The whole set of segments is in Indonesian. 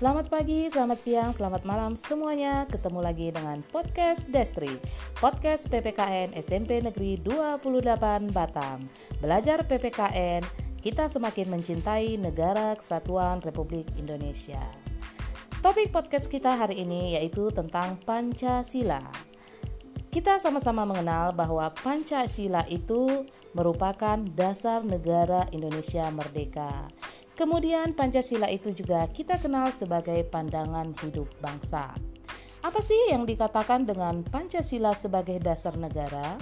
Selamat pagi, selamat siang, selamat malam semuanya. Ketemu lagi dengan podcast Destri, podcast PPKN SMP Negeri 28 Batam. Belajar PPKN, kita semakin mencintai negara kesatuan Republik Indonesia. Topik podcast kita hari ini yaitu tentang Pancasila. Kita sama-sama mengenal bahwa Pancasila itu merupakan dasar negara Indonesia merdeka Kemudian Pancasila itu juga kita kenal sebagai pandangan hidup bangsa. Apa sih yang dikatakan dengan Pancasila sebagai dasar negara?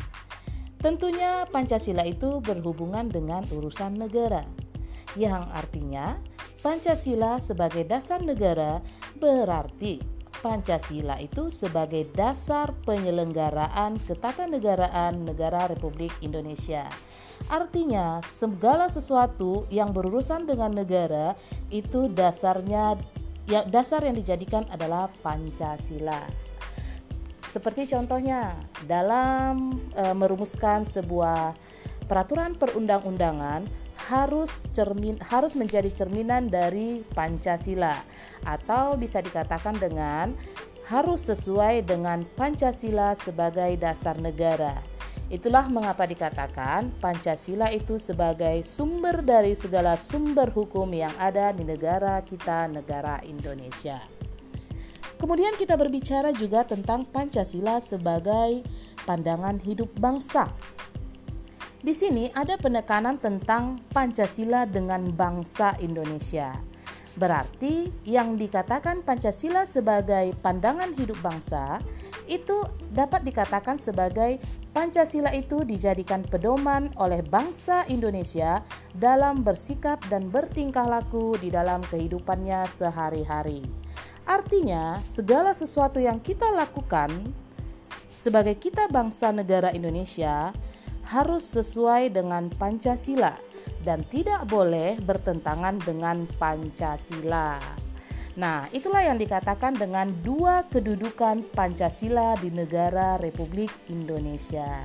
Tentunya Pancasila itu berhubungan dengan urusan negara, yang artinya Pancasila sebagai dasar negara berarti Pancasila itu sebagai dasar penyelenggaraan ketatanegaraan negara Republik Indonesia Artinya, segala sesuatu yang berurusan dengan negara itu dasarnya ya dasar yang dijadikan adalah Pancasila. Seperti contohnya dalam e, merumuskan sebuah peraturan perundang-undangan harus cermin harus menjadi cerminan dari Pancasila atau bisa dikatakan dengan harus sesuai dengan Pancasila sebagai dasar negara. Itulah mengapa dikatakan Pancasila itu sebagai sumber dari segala sumber hukum yang ada di negara kita, negara Indonesia. Kemudian kita berbicara juga tentang Pancasila sebagai pandangan hidup bangsa. Di sini ada penekanan tentang Pancasila dengan bangsa Indonesia. Berarti yang dikatakan Pancasila sebagai pandangan hidup bangsa itu dapat dikatakan sebagai Pancasila itu dijadikan pedoman oleh bangsa Indonesia dalam bersikap dan bertingkah laku di dalam kehidupannya sehari-hari. Artinya, segala sesuatu yang kita lakukan sebagai kita bangsa negara Indonesia harus sesuai dengan Pancasila dan tidak boleh bertentangan dengan Pancasila. Nah, itulah yang dikatakan dengan dua kedudukan Pancasila di negara Republik Indonesia.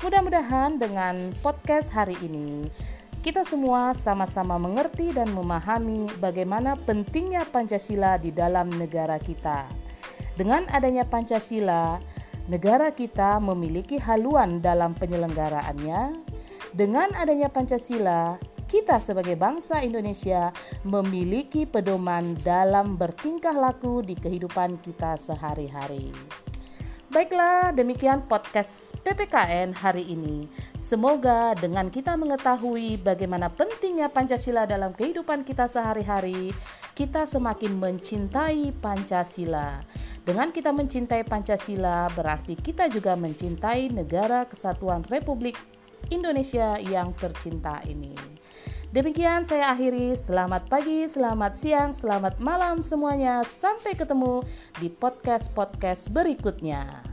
Mudah-mudahan dengan podcast hari ini kita semua sama-sama mengerti dan memahami bagaimana pentingnya Pancasila di dalam negara kita. Dengan adanya Pancasila, negara kita memiliki haluan dalam penyelenggaraannya, dengan adanya Pancasila, kita sebagai bangsa Indonesia memiliki pedoman dalam bertingkah laku di kehidupan kita sehari-hari. Baiklah, demikian podcast PPKN hari ini. Semoga dengan kita mengetahui bagaimana pentingnya Pancasila dalam kehidupan kita sehari-hari, kita semakin mencintai Pancasila. Dengan kita mencintai Pancasila, berarti kita juga mencintai negara kesatuan Republik Indonesia yang tercinta ini. Demikian saya akhiri. Selamat pagi, selamat siang, selamat malam semuanya. Sampai ketemu di podcast-podcast berikutnya.